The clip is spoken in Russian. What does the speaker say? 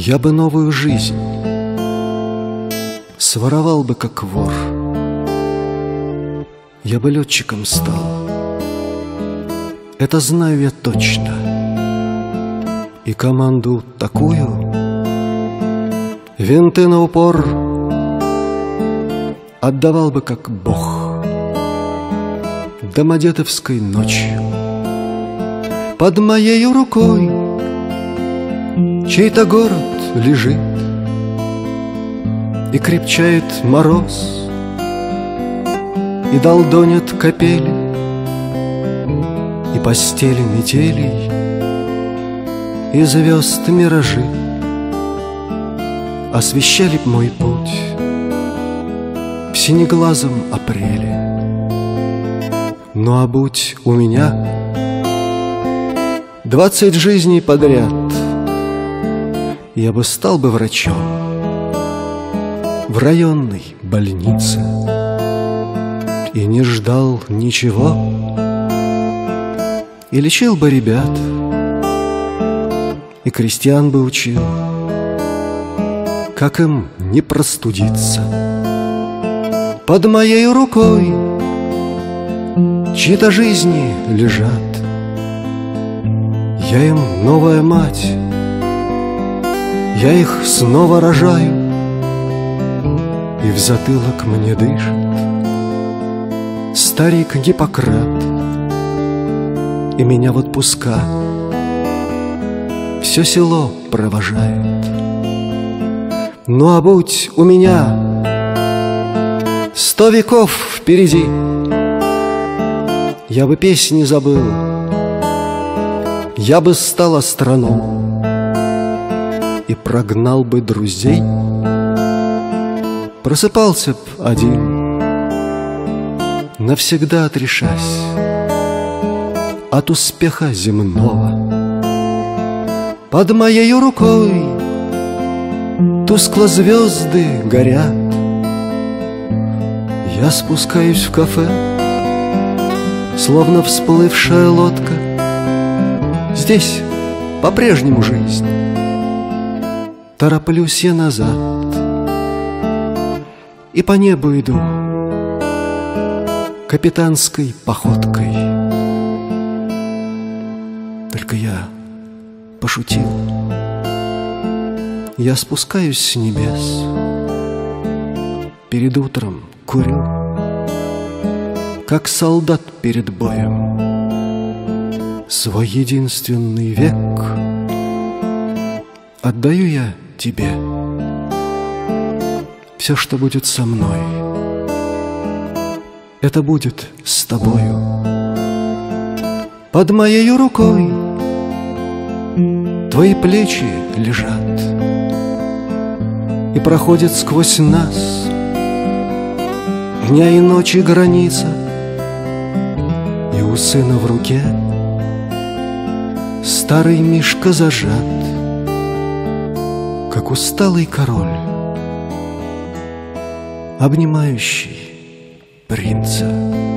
Я бы новую жизнь Своровал бы, как вор. Я бы летчиком стал. Это знаю я точно. И команду такую Винты на упор Отдавал бы, как бог. Домодедовской ночью Под моей рукой Чей-то город лежит И крепчает мороз И долдонят капели И постели метелей И звезд миражи. Освещали б мой путь В синеглазом апреле. Ну а будь у меня Двадцать жизней подряд я бы стал бы врачом. В районной больнице. И не ждал ничего. И лечил бы ребят. И крестьян бы учил. Как им не простудиться. Под моей рукой Чьи-то жизни лежат. Я им новая мать я их снова рожаю, И в затылок мне дышит Старик Гиппократ, И меня в отпуска Все село провожает. Ну а будь у меня Сто веков впереди, Я бы песни забыл, Я бы стал астрономом, прогнал бы друзей, Просыпался б один, навсегда отрешась От успеха земного. Под моей рукой тускло звезды горят, Я спускаюсь в кафе, словно всплывшая лодка. Здесь по-прежнему жизнь Тороплюсь я назад. И по небу иду. Капитанской походкой. Только я пошутил. Я спускаюсь с небес. Перед утром курю. Как солдат перед боем. Свой единственный век Отдаю я тебе. Все, что будет со мной Это будет с тобою. Под моей рукой Твои плечи лежат И проходит сквозь нас Дня и ночи граница. И у сына в руке Старый мишка зажат как усталый король, обнимающий принца.